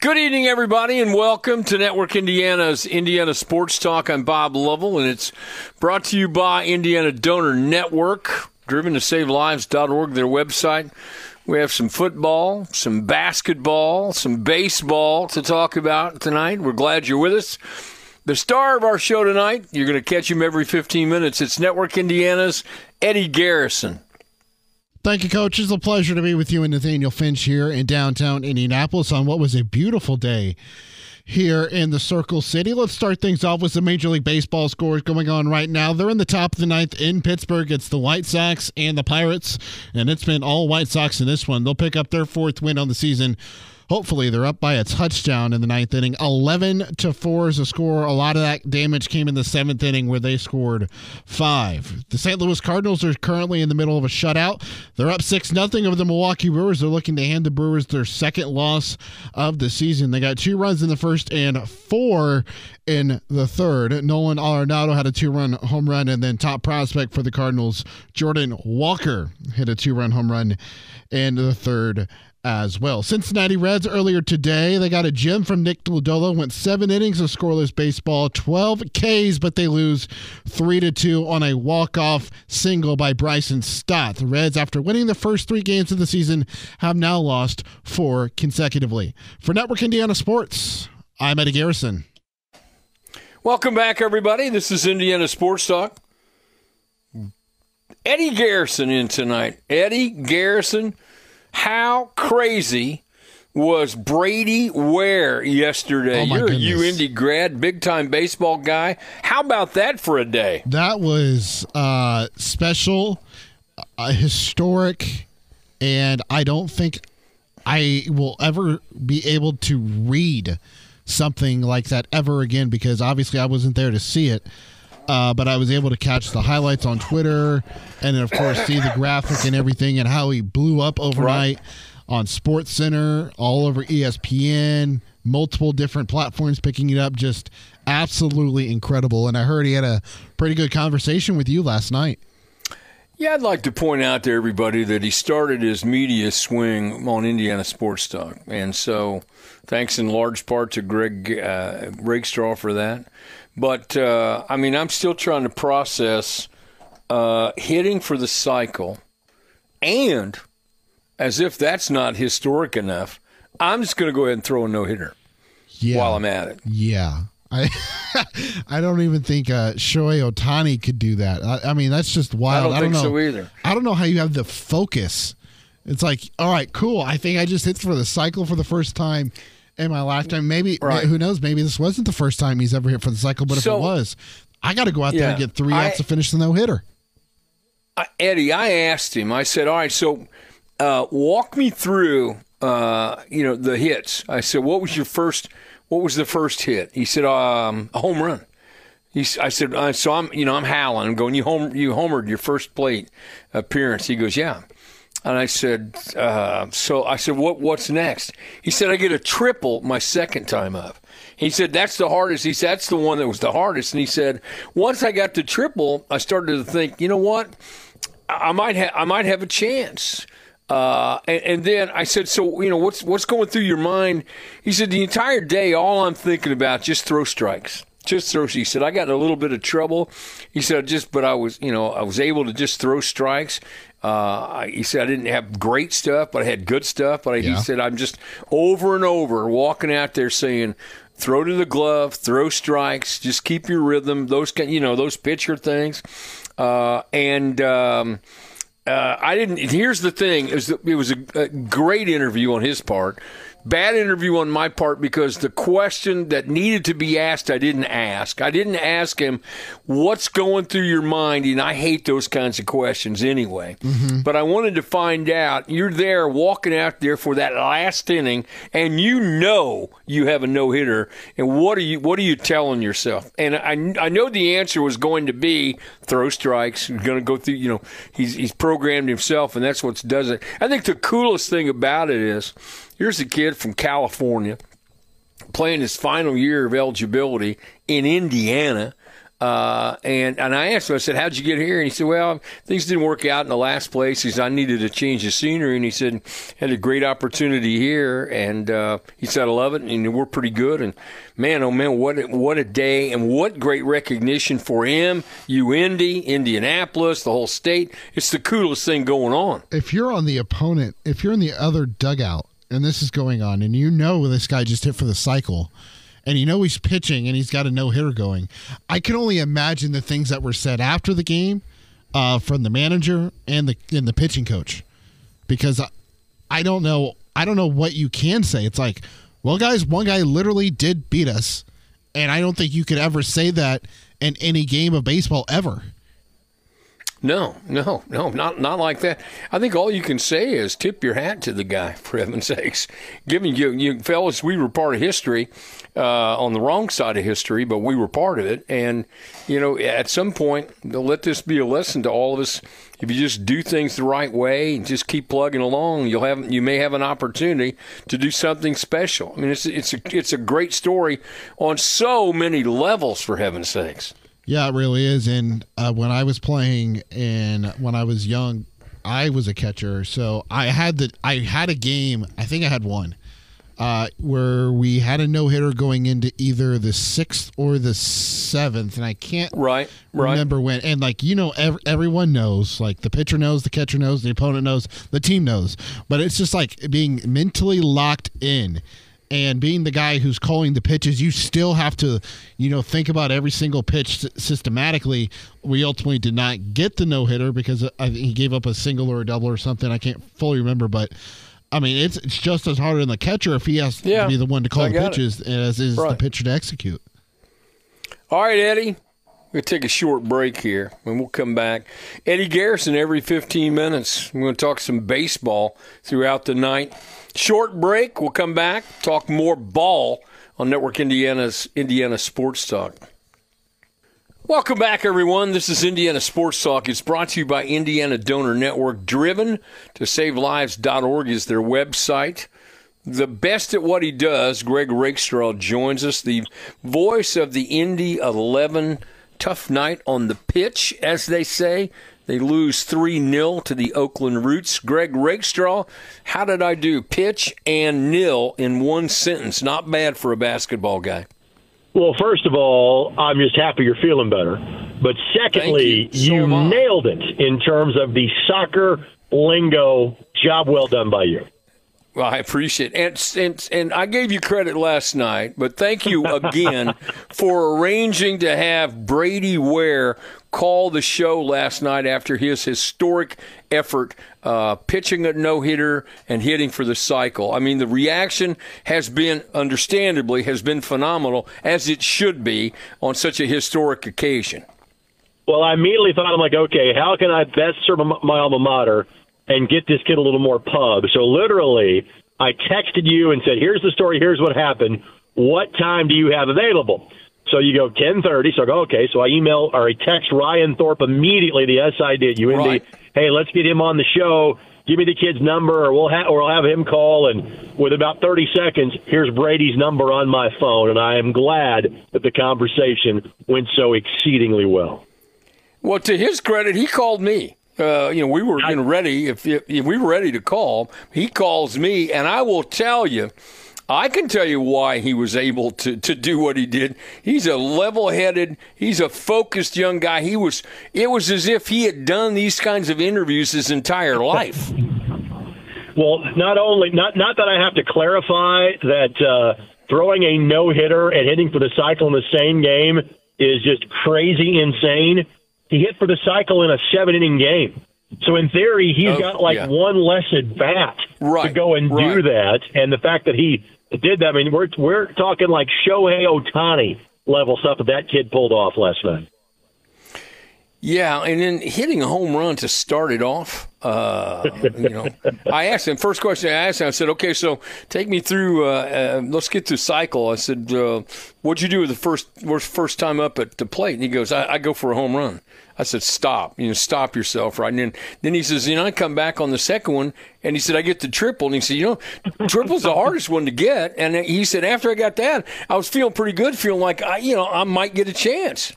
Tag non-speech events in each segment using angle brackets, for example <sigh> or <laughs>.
Good evening, everybody, and welcome to Network Indiana's Indiana Sports Talk. I'm Bob Lovell, and it's brought to you by Indiana Donor Network, driven to save lives.org, their website. We have some football, some basketball, some baseball to talk about tonight. We're glad you're with us. The star of our show tonight, you're going to catch him every 15 minutes. It's Network Indiana's Eddie Garrison. Thank you, Coach. It's a pleasure to be with you and Nathaniel Finch here in downtown Indianapolis on what was a beautiful day here in the Circle City. Let's start things off with some Major League Baseball scores going on right now. They're in the top of the ninth in Pittsburgh. It's the White Sox and the Pirates, and it's been all White Sox in this one. They'll pick up their fourth win on the season Hopefully, they're up by a touchdown in the ninth inning. 11 to 4 is the score. A lot of that damage came in the seventh inning where they scored five. The St. Louis Cardinals are currently in the middle of a shutout. They're up 6 0 over the Milwaukee Brewers. They're looking to hand the Brewers their second loss of the season. They got two runs in the first and four in the third. Nolan Arenado had a two run home run, and then top prospect for the Cardinals, Jordan Walker, hit a two run home run in the third as well. Cincinnati Reds earlier today, they got a gem from Nick Lodolo, went seven innings of scoreless baseball, 12 Ks, but they lose three to two on a walk-off single by Bryson Stott. The Reds, after winning the first three games of the season, have now lost four consecutively. For Network Indiana Sports, I'm Eddie Garrison. Welcome back, everybody. This is Indiana Sports Talk. Eddie Garrison in tonight. Eddie Garrison how crazy was Brady Ware yesterday? Oh You're goodness. a UIndy grad, big time baseball guy. How about that for a day? That was uh, special, uh, historic, and I don't think I will ever be able to read something like that ever again because obviously I wasn't there to see it. Uh, but I was able to catch the highlights on Twitter and then, of course, see the graphic and everything and how he blew up overnight on Sports Center, all over ESPN, multiple different platforms picking it up. Just absolutely incredible. And I heard he had a pretty good conversation with you last night. Yeah, I'd like to point out to everybody that he started his media swing on Indiana Sports Talk. And so thanks in large part to Greg uh, Rakestraw for that. But, uh, I mean, I'm still trying to process uh, hitting for the cycle. And as if that's not historic enough, I'm just going to go ahead and throw a no hitter Yeah. while I'm at it. Yeah. I <laughs> I don't even think uh, Shohei Ohtani could do that. I, I mean, that's just wild. I don't think know. so either. I don't know how you have the focus. It's like, all right, cool. I think I just hit for the cycle for the first time in my lifetime. Maybe Right. who knows? Maybe this wasn't the first time he's ever hit for the cycle. But if it was, I got to go out there and get three I- outs to finish the no hitter. Eddie, I asked him. I said, "All right, so uh, walk me through, uh, you know, the hits." I said, "What was your first? What was the first hit?" He said, um, "A home run." He, I said, uh, "So I'm, you know, I'm howling. I'm going. You home, you homered your first plate appearance." He goes, "Yeah." And I said, uh, "So I said, what? What's next?" He said, "I get a triple my second time up." He said, "That's the hardest." He said, "That's the one that was the hardest." And he said, "Once I got to triple, I started to think, you know what? I might have I might have a chance. Uh, and, and then I said, so you know what's what's going through your mind? He said, the entire day, all I'm thinking about just throw strikes, just throw. He said, I got in a little bit of trouble. He said, just but I was you know I was able to just throw strikes. Uh, he said I didn't have great stuff, but I had good stuff. But I, Yeah. he said I'm just over and over walking out there saying. Throw to the glove, throw strikes, just keep your rhythm. Those kind, you know, those pitcher things, uh, and um, uh, I didn't. Here's the thing: it was, it was a, a great interview on his part bad interview on my part because the question that needed to be asked, I didn't ask. I didn't ask him what's going through your mind, and I hate those kinds of questions anyway. Mm-hmm. But I wanted to find out. You're there walking out there for that last inning, and you know you have a no hitter, and what are you what are you telling yourself? And I I know the answer was going to be throw strikes. Going to go through. You know, he's he's programmed himself, and that's what does it. I think the coolest thing about it is Here's a kid from California playing his final year of eligibility in Indiana. Uh, and and I asked him, I said, "How'd you get here?" And he said, "Well, things didn't work out in the last place. He said, I needed to change the scenery." And he said, "Had a great opportunity here." And uh, he said, "I love it, and we're pretty good." And man, oh man, what a, what a day, and what great recognition for him, UIndy, Indianapolis, the whole state. It's the coolest thing going on. If you're on the opponent, if you're in the other dugout, and this is going on, and you know this guy just hit for the cycle, and you know he's pitching and he's got a no hitter going. I can only imagine the things that were said after the game uh, from the manager and the and the pitching coach, because I, I don't know I don't know what you can say. It's like, well, guys, one guy literally did beat us, and I don't think you could ever say that in any game of baseball ever. No, no, no, not not like that. I think all you can say is tip your hat to the guy, for heaven's sakes. Giving you, you fellas, we were part of history uh, on the wrong side of history, but we were part of it. And you know, at some point, let this be a lesson to all of us. If you just do things the right way and just keep plugging along, you'll have you may have an opportunity to do something special. I mean, it's it's a it's a great story on so many levels, for heaven's sakes. Yeah, it really is. And uh, when I was playing and when I was young, I was a catcher, so I had the I had a game. I think I had one uh, where we had a no hitter going into either the sixth or the seventh, and I can't right, right. remember when. And like you know, ev- everyone knows. Like the pitcher knows, the catcher knows, the opponent knows, the team knows. But it's just like being mentally locked in and being the guy who's calling the pitches, you still have to, you know, think about every single pitch systematically. We ultimately did not get the no hitter because uh, he gave up a single or a double or something. I can't fully remember, but I mean, it's it's just as hard on the catcher if he has yeah, to be the one to call the pitches it. as is right. the pitcher to execute. All right, Eddie. To take a short break here and we'll come back. Eddie Garrison every 15 minutes. We're going to talk some baseball throughout the night. Short break. We'll come back, talk more ball on Network Indiana's Indiana Sports Talk. Welcome back, everyone. This is Indiana Sports Talk. It's brought to you by Indiana Donor Network. Driven to SaveLives.org is their website. The best at what he does, Greg Rakestraw joins us, the voice of the Indy 11. Tough night on the pitch, as they say. They lose 3 0 to the Oakland Roots. Greg Rakestraw, how did I do? Pitch and nil in one sentence. Not bad for a basketball guy. Well, first of all, I'm just happy you're feeling better. But secondly, you, so you nailed it in terms of the soccer lingo. Job well done by you. Well, I appreciate it. And, and, and I gave you credit last night, but thank you again <laughs> for arranging to have Brady Ware call the show last night after his historic effort uh, pitching a no hitter and hitting for the cycle. I mean, the reaction has been, understandably, has been phenomenal, as it should be on such a historic occasion. Well, I immediately thought, I'm like, okay, how can I best serve my alma mater? And get this kid a little more pub. So literally, I texted you and said, "Here's the story. Here's what happened. What time do you have available?" So you go 10:30. So I go, "Okay." So I email or I text Ryan Thorpe immediately. The yes, I did. You right. hey, let's get him on the show. Give me the kid's number, or we'll ha- or I'll have him call. And with about 30 seconds, here's Brady's number on my phone, and I am glad that the conversation went so exceedingly well. Well, to his credit, he called me uh, you know, we were ready. If, if, if we were ready to call, he calls me, and I will tell you. I can tell you why he was able to, to do what he did. He's a level headed, he's a focused young guy. He was it was as if he had done these kinds of interviews his entire <laughs> life. well, not only not not that I have to clarify that uh, throwing a no hitter and hitting for the cycle in the same game is just crazy insane. He hit for the cycle in a seven inning game. So in theory, he's Oh, got like yeah. one less at bat to go and do that. And the fact that he did that, I mean, we're we're talking like Shohei Ohtani level stuff that that kid pulled off last night. Yeah, and then hitting a home run to start it off. Uh, you know, I asked him first question. I asked him. I said, "Okay, so take me through. Uh, uh, let's get to cycle." I said, uh, "What'd you do with the first first time up at the plate?" And he goes, "I, I go for a home run." I said, "Stop! You know, stop yourself!" Right? And then, then he says, "You know, I come back on the second one, and he said, I get the triple." And he said, "You know, triple's the hardest one to get." And he said, after I got that, I was feeling pretty good, feeling like I, you know, I might get a chance.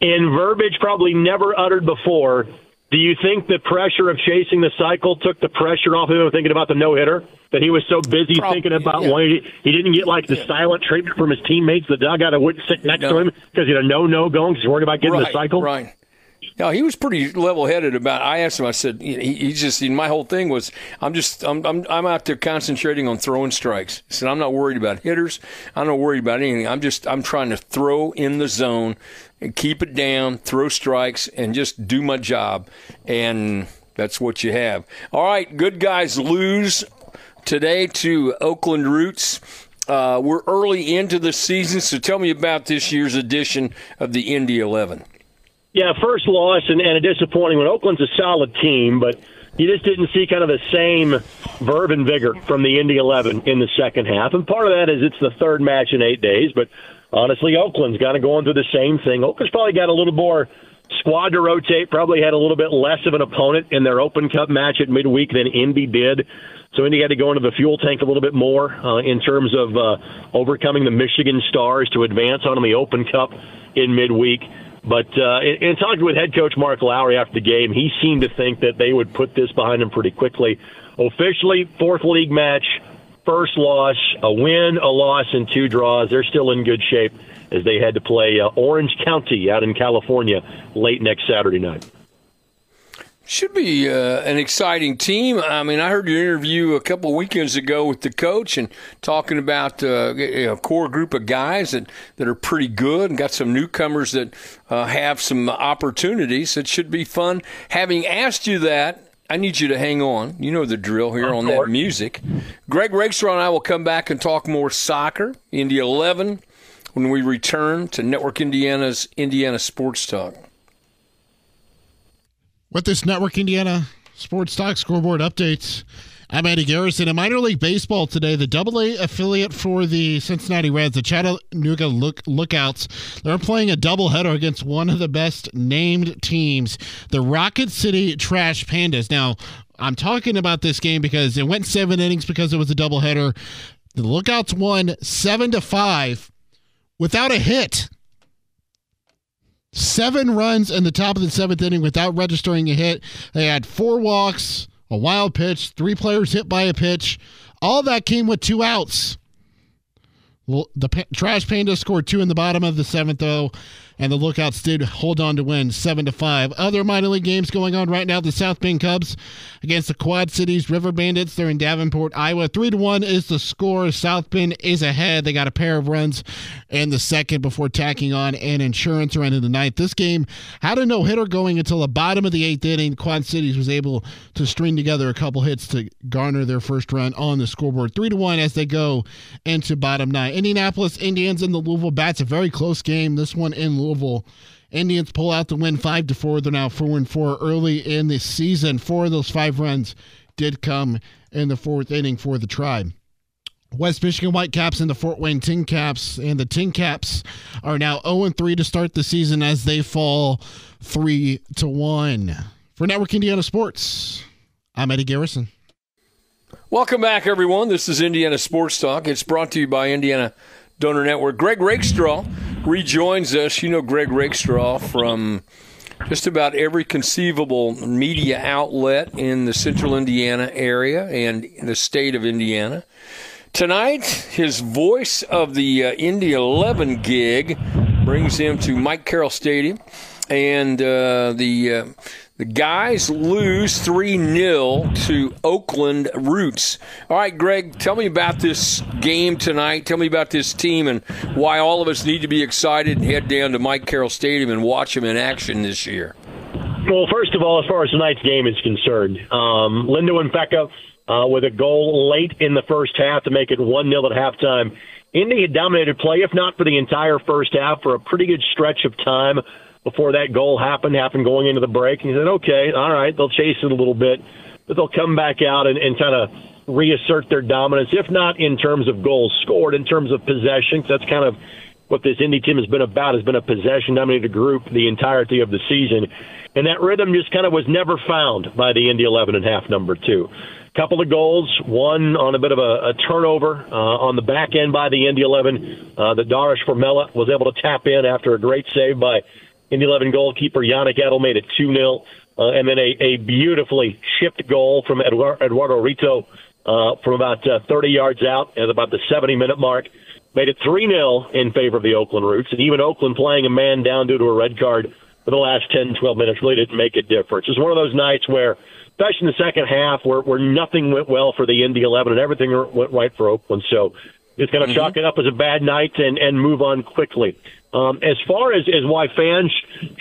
in verbiage probably never uttered before. Do you think the pressure of chasing the cycle took the pressure off of him thinking about the no hitter? That he was so busy Prob- thinking about yeah. why he, he didn't get like the silent treatment from his teammates. The dugout that wouldn't sit next No. to him because he had a no no going because he's worried about getting right, the cycle. Right. No, he was pretty level-headed about. I asked him. I said, he, he just. My whole thing was, I'm just, I'm, I'm, I'm out there concentrating on throwing strikes. He said, I'm not worried about hitters. I'm not worried about anything. I'm just, I'm trying to throw in the zone, keep it down, throw strikes, and just do my job. And that's what you have. All right, good guys lose today to Oakland Roots. Uh, we're early into the season, so tell me about this year's edition of the Indy 11. Yeah, first loss and, and a disappointing one. Oakland's a solid team, but you just didn't see kind of the same verve and vigor from the Indy 11 in the second half. And part of that is it's the third match in eight days, but honestly, Oakland's kind of going through the same thing. Oakland's probably got a little more squad to rotate, probably had a little bit less of an opponent in their Open Cup match at midweek than Indy did. So Indy had to go into the fuel tank a little bit more uh, in terms of uh, overcoming the Michigan Stars to advance on the Open Cup in midweek. But uh, in, in talking with head coach Mark Lowry after the game, he seemed to think that they would put this behind him pretty quickly. Officially, fourth league match, first loss, a win, a loss, and two draws. They're still in good shape as they had to play uh, Orange County out in California late next Saturday night. Should be uh, an exciting team. I mean, I heard your interview a couple weekends ago with the coach and talking about uh, a core group of guys that, that are pretty good and got some newcomers that uh, have some opportunities. It should be fun. Having asked you that, I need you to hang on. You know the drill here on that music. Greg Rakestraw and I will come back and talk more soccer, Indy 11, when we return to Network Indiana's Indiana Sports Talk. With this Network Indiana Sports Talk scoreboard updates, I'm Eddie Garrison. In minor league baseball today, the Double A affiliate for the Cincinnati Reds, the Chattanooga Look- Lookouts, they're playing a doubleheader against one of the best named teams, the Rocket City Trash Pandas. Now, I'm talking about this game because it went seven innings because it was a doubleheader. The Lookouts won seven to five without a hit. Seven runs in the top of the seventh inning without registering a hit. They had four walks, a wild pitch, three players hit by a pitch. All that came with two outs. The Trash Panda scored two in the bottom of the seventh, though, and the Lookouts did hold on to win seven to five. Other minor league games going on right now: the South Bend Cubs against the Quad Cities River Bandits. They're in Davenport, Iowa. Three to one is the score. South Bend is ahead. They got a pair of runs in the second before tacking on an insurance run in the ninth. This game had a no hitter going until the bottom of the eighth inning. Quad Cities was able to string together a couple hits to garner their first run on the scoreboard. Three to one as they go into bottom nine. Indianapolis Indians and the Louisville Bats. A very close game. This one in Louisville. Indians pull out the win five to four. They're now four and four early in the season. Four of those five runs did come in the fourth inning for the tribe. West Michigan Whitecaps and the Fort Wayne Tin Caps, and the Tin Caps are now 0 3 to start the season as they fall 3 to 1. For Network Indiana Sports, I'm Eddie Garrison. Welcome back, everyone. This is Indiana Sports Talk. It's brought to you by Indiana Donor Network. Greg Rakestraw rejoins us. You know Greg Rakestraw from just about every conceivable media outlet in the central Indiana area and in the state of Indiana. Tonight, his voice of the uh, Indy 11 gig brings him to Mike Carroll Stadium, and uh, the uh, the guys lose 3 0 to Oakland Roots. All right, Greg, tell me about this game tonight. Tell me about this team and why all of us need to be excited and head down to Mike Carroll Stadium and watch them in action this year. Well, first of all, as far as tonight's game is concerned, um, Lindo Mfeka uh, with a goal late in the first half to make it 1 0 at halftime. Indy had dominated play, if not for the entire first half, for a pretty good stretch of time before that goal happened, happened going into the break. And he said, okay, all right, they'll chase it a little bit, but they'll come back out and, and kind of reassert their dominance, if not in terms of goals scored, in terms of possession. That's kind of what this Indy team has been about, has been a possession dominated group the entirety of the season. And that rhythm just kind of was never found by the Indy 11 and half number two couple of goals, one on a bit of a, a turnover uh, on the back end by the Indy 11. Uh, the Dariusz Formella was able to tap in after a great save by Indy 11 goalkeeper Yannik Oettl made it 2 0. Uh, and then a, a beautifully chipped goal from Eduardo Rito uh, from about uh, 30 yards out at about the 70 minute mark. Made it 3 0 in favor of the Oakland Roots. And even Oakland playing a man down due to a red card for the last 10, 12 minutes really didn't make a difference. It was one of those nights where especially in the second half where, where nothing went well for the Indy 11 and everything went right for Oakland. So it's going to mm-hmm. chalk it up as a bad night and, and move on quickly. Um, as far as, as why fans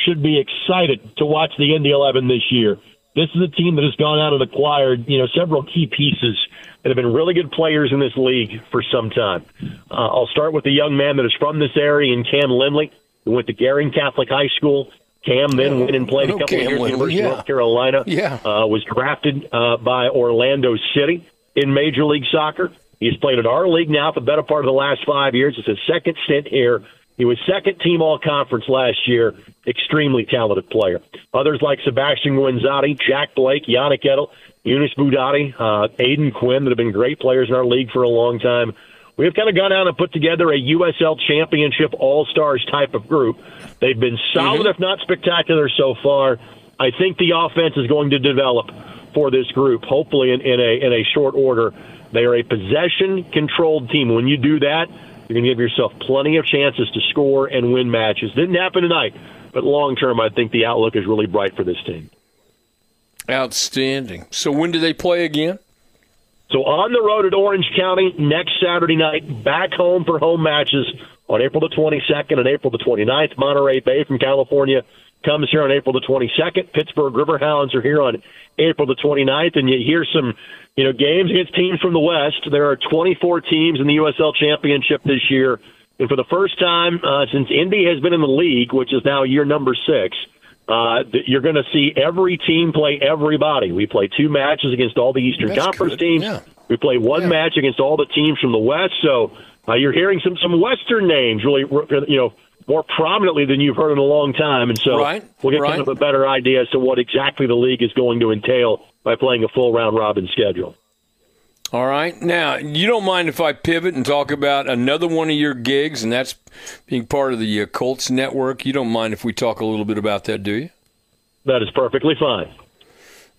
should be excited to watch the Indy 11 this year, this is a team that has gone out and acquired, you know, several key pieces that have been really good players in this league for some time. Uh, I'll start with the young man that is from this area in Cam Lindley, who went to Guerin Catholic High School. Cam then went and played a couple of years at University yeah. of North Carolina. Yeah. Uh, was drafted uh, by Orlando City in Major League Soccer. He's played in our league now for the better part of the last five years. It's his second stint here. He was second team all conference last year. Extremely talented player. Others like Sebastian Guenzatti, Jack Blake, Yannik Oettl, Younes Boudadi, uh, Aodhan Quinn that have been great players in our league for a long time. We have kind of gone out and put together a USL Championship All Stars type of group. They've been solid, mm-hmm. if not spectacular, so far. I think the offense is going to develop for this group, hopefully in, in a in a short order. They are a possession controlled team. When you do that, you're going to give yourself plenty of chances to score and win matches. Didn't happen tonight, but long term, I think the outlook is really bright for this team. Outstanding. So when do they play again? So on the road at Orange County next Saturday night, back home for home matches on April the 22nd and April the 29th. Monterey Bay from California comes here on April the 22nd. Pittsburgh Riverhounds are here on April the 29th, and you hear some, you know, games against teams from the West. There are 24 teams in the USL Championship this year, and for the first time uh, since Indy has been in the league, which is now year number six, uh, you're going to see every team play everybody. We play two matches against all the Eastern That's Conference good. teams. Yeah. We play one yeah. match against all the teams from the West. So uh, you're hearing some some Western names really, you know, more prominently than you've heard in a long time. And so right. we'll get right. kind of a better idea as to what exactly the league is going to entail by playing a full round robin schedule. All right. Now, you don't mind if I pivot and talk about another one of your gigs, and that's being part of the uh, Colts network. You don't mind if we talk a little bit about that, do you? That is perfectly fine.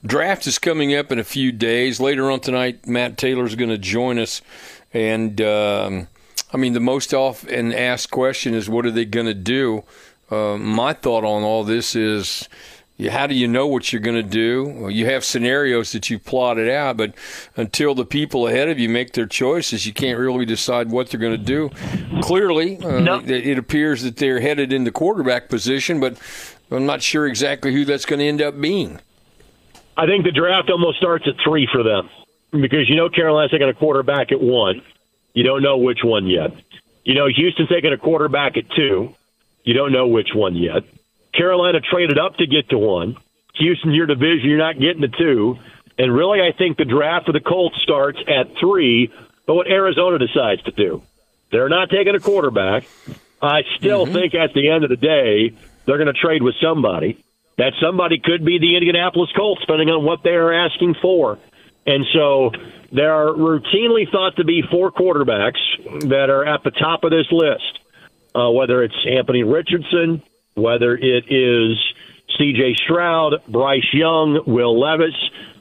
Draft is coming up in a few days. Later on tonight, Matt Taylor is going to join us. And, um, I mean, the most often asked question is what are they going to do? Uh, my thought on all this is how do you know what you're going to do? Well, you have scenarios that you've plotted out, but until the people ahead of you make their choices, you can't really decide what they're going to do. Clearly, uh, no. it, it appears that they're headed in the quarterback position, but I'm not sure exactly who that's going to end up being. I think the draft almost starts at three for them because you know Carolina's taking a quarterback at one. You don't know which one yet. You know Houston's taking a quarterback at two. You don't know which one yet. Carolina traded up to get to one. Houston, your division, you're not getting to two. And really, I think the draft for the Colts starts at three, but what Arizona decides to do. They're not taking a quarterback. I still mm-hmm. think at the end of the day, they're going to trade with somebody. That somebody could be the Indianapolis Colts, depending on what they are asking for. And so there are routinely thought to be four quarterbacks that are at the top of this list, uh, whether it's Anthony Richardson, whether it is C.J. Stroud, Bryce Young, Will Levis.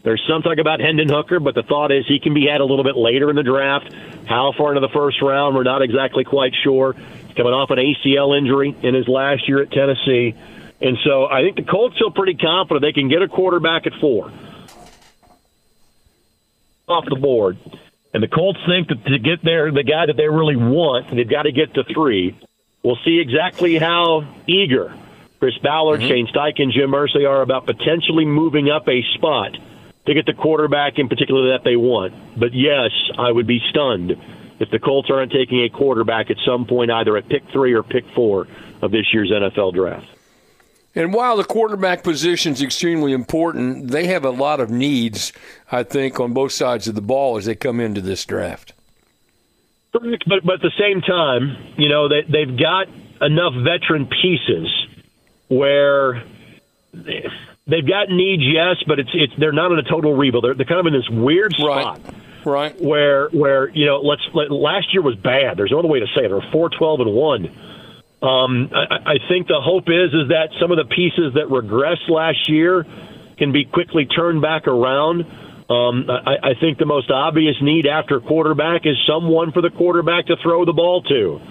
There's some talk about Hendon Hooker, but the thought is he can be had a little bit later in the draft. How far into the first round, we're not exactly quite sure. He's coming off an ACL injury in his last year at Tennessee. And so I think the Colts feel pretty confident they can get a quarterback at four off the board. And the Colts think that to get there, the guy that they really want, they've got to get to three. We'll see exactly how eager Chris Ballard, mm-hmm. Shane Steichen, Jim Irsay are about potentially moving up a spot to get the quarterback in particular that they want. But yes, I would be stunned if the Colts aren't taking a quarterback at some point, either at pick three or pick four of this year's NFL draft. And while the quarterback position is extremely important, they have a lot of needs, I think, on both sides of the ball as they come into this draft. But, but at the same time, you know, they, they've got enough veteran pieces where they've got needs, yes, but it's it's they're not in a total rebuild. They're, they're kind of in this weird spot. Right. Right. Where where you know let's let, last year was bad. There's no other way to say it. They're four twelve and one. Um, I, I think the hope is is that some of the pieces that regressed last year can be quickly turned back around. Um, I, I think the most obvious need after quarterback is someone for the quarterback to throw the ball to.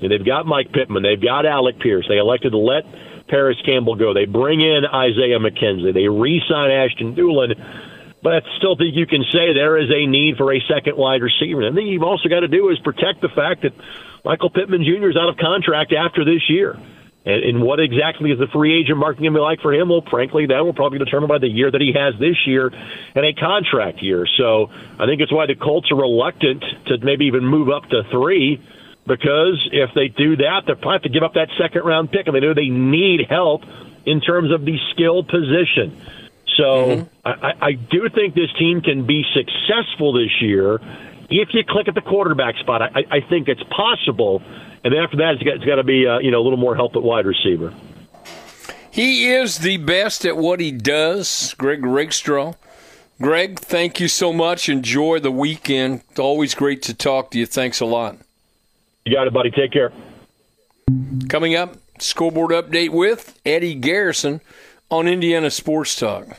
And they've got Mike Pittman. They've got Alec Pierce. They elected to let Parris Campbell go. They bring in Isaiah McKenzie. They re-sign Ashton Dulin. But I still think you can say there is a need for a second wide receiver. And then you've also got to do is protect the fact that Michael Pittman Jr. is out of contract after this year. And, and what exactly is the free agent market going to be like for him? Well, frankly, that will probably be determined by the year that he has this year and a contract year. So I think it's why the Colts are reluctant to maybe even move up to three because if they do that, they'll probably have to give up that second round pick, and they know they need help in terms of the skill position. So mm-hmm. I, I do think this team can be successful this year if you click at the quarterback spot. I, I think it's possible, and then after that, it's got, it's got to be uh, you know a little more help at wide receiver. He is the best at what he does, Greg Rakestraw. Greg, thank you so much. Enjoy the weekend. It's always great to talk to you. Thanks a lot. You got it, buddy. Take care. Coming up, scoreboard update with Eddie Garrison on Indiana Sports Talk.